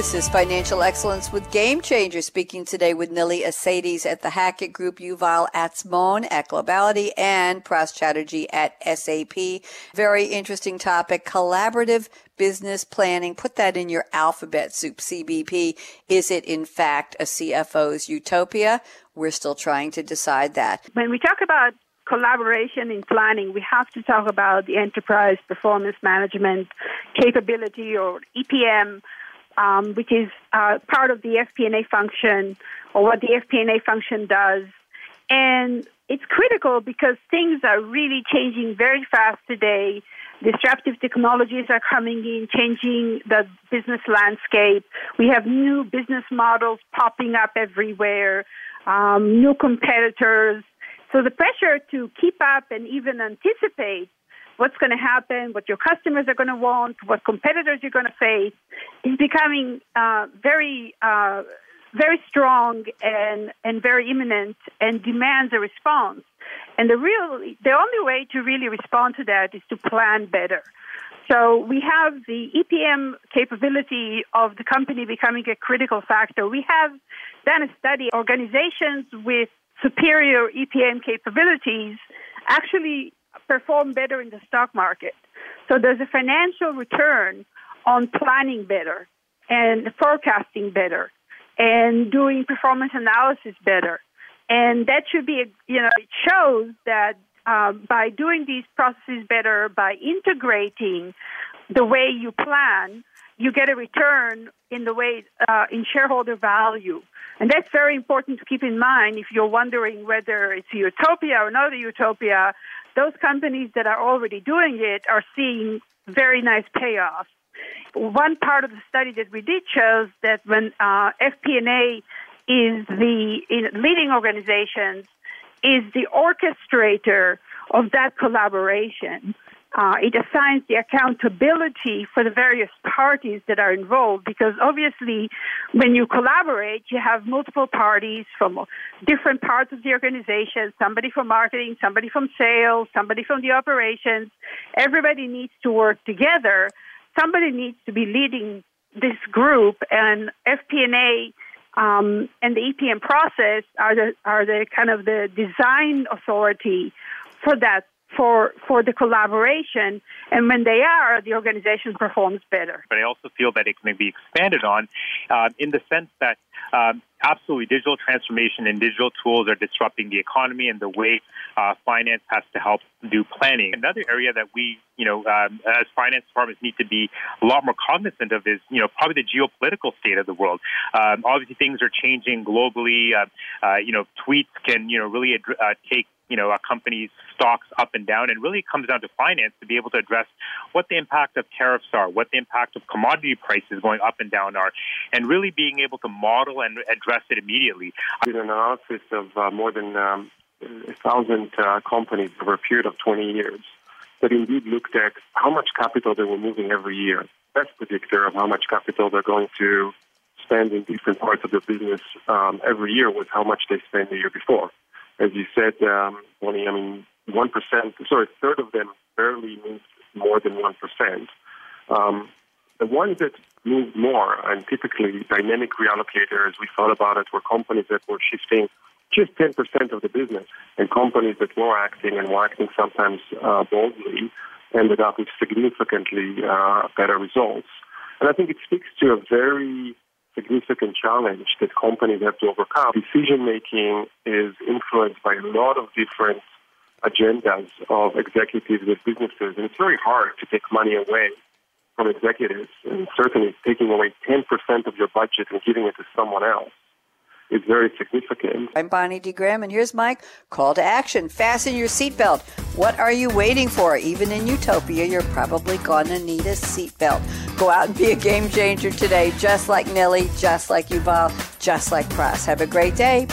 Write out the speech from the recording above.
This is Financial Excellence with Game Changer, speaking today with Nilly Essaides at the Hackett Group, Yuval Atzmon at Globality, and Pras Chatterjee at SAP. Very interesting topic, collaborative business planning. Put that in your alphabet soup, CBP. Is it in fact a CFO's utopia? We're still trying to decide that. When we talk about collaboration in planning, we have to talk about the enterprise performance management capability or EPM um, which is uh, part of the FP&A function or what the FP&A function does. And it's critical because things are really changing very fast today. Disruptive technologies are coming in, changing the business landscape. We have new business models popping up everywhere, um, new competitors. So the pressure to keep up and even anticipate what's going to happen, what your customers are going to want, what competitors you're going to face, is becoming uh, very, uh, very strong and, and very imminent and demands a response. And the real, the only way to really respond to that is to plan better. So we have the EPM capability of the company becoming a critical factor. We have done a study. Organizations with superior EPM capabilities actually perform better in the stock market. So there's a financial return on planning better and forecasting better and doing performance analysis better. And that should be, you know, it shows that um, by doing these processes better, by integrating the way you plan, you get a return in the way uh, in shareholder value. And that's very important to keep in mind if you're wondering whether it's a utopia or not a utopia those companies that are already doing it are seeing very nice payoffs. One part of the study that we did shows that when uh, FP&A is the leading organizations is the orchestrator of that collaboration. Uh, it assigns the accountability for the various parties that are involved because obviously when you collaborate you have multiple parties from different parts of the organization somebody from marketing somebody from sales somebody from the operations. Everybody needs to work together. Somebody needs to be leading this group and fp&a um, and the epm process are the are the kind of the design authority for that for for the collaboration. And when they are, the organization performs better. But I also feel that it can be expanded on uh, in the sense that um, absolutely digital transformation and digital tools are disrupting the economy and the way uh, finance has to help do planning. Another area that we, you know, um, as finance departments need to be a lot more cognizant of is, you know, probably the geopolitical state of the world. Um, obviously, things are changing globally. Uh, uh, you know, tweets can, you know, really ad- uh, take you know, a company's stocks up and down. And really it comes down to finance to be able to address what the impact of tariffs are, what the impact of commodity prices going up and down are, and really being able to model and address it immediately. I did an analysis of uh, more than um, a thousand uh, companies over a period of 20 years that indeed looked at how much capital they were moving every year. Best predictor of how much capital they're going to spend in different parts of the business um, every year was how much they spent the year before as you said, um, only, I mean, 1%, sorry, a third of them barely moved more than 1%. Um, the ones that moved more, and typically dynamic reallocators, we thought about it, were companies that were shifting just 10% of the business, and companies that were acting and were acting sometimes uh, boldly ended up with significantly uh, better results. And I think it speaks to a very significant challenge that companies have to overcome. Decision making is influenced by a lot of different agendas of executives with businesses, and it's very hard to take money away from executives, and certainly taking away 10% of your budget and giving it to someone else is very significant. I'm Bonnie D. Graham, and here's Mike. Call to action. Fasten your seatbelt. What are you waiting for? Even in Utopia, you're probably to need a seatbelt. Go out and be a game changer today, just like Nilly, just like Yuval, just like Pras. Have a great day.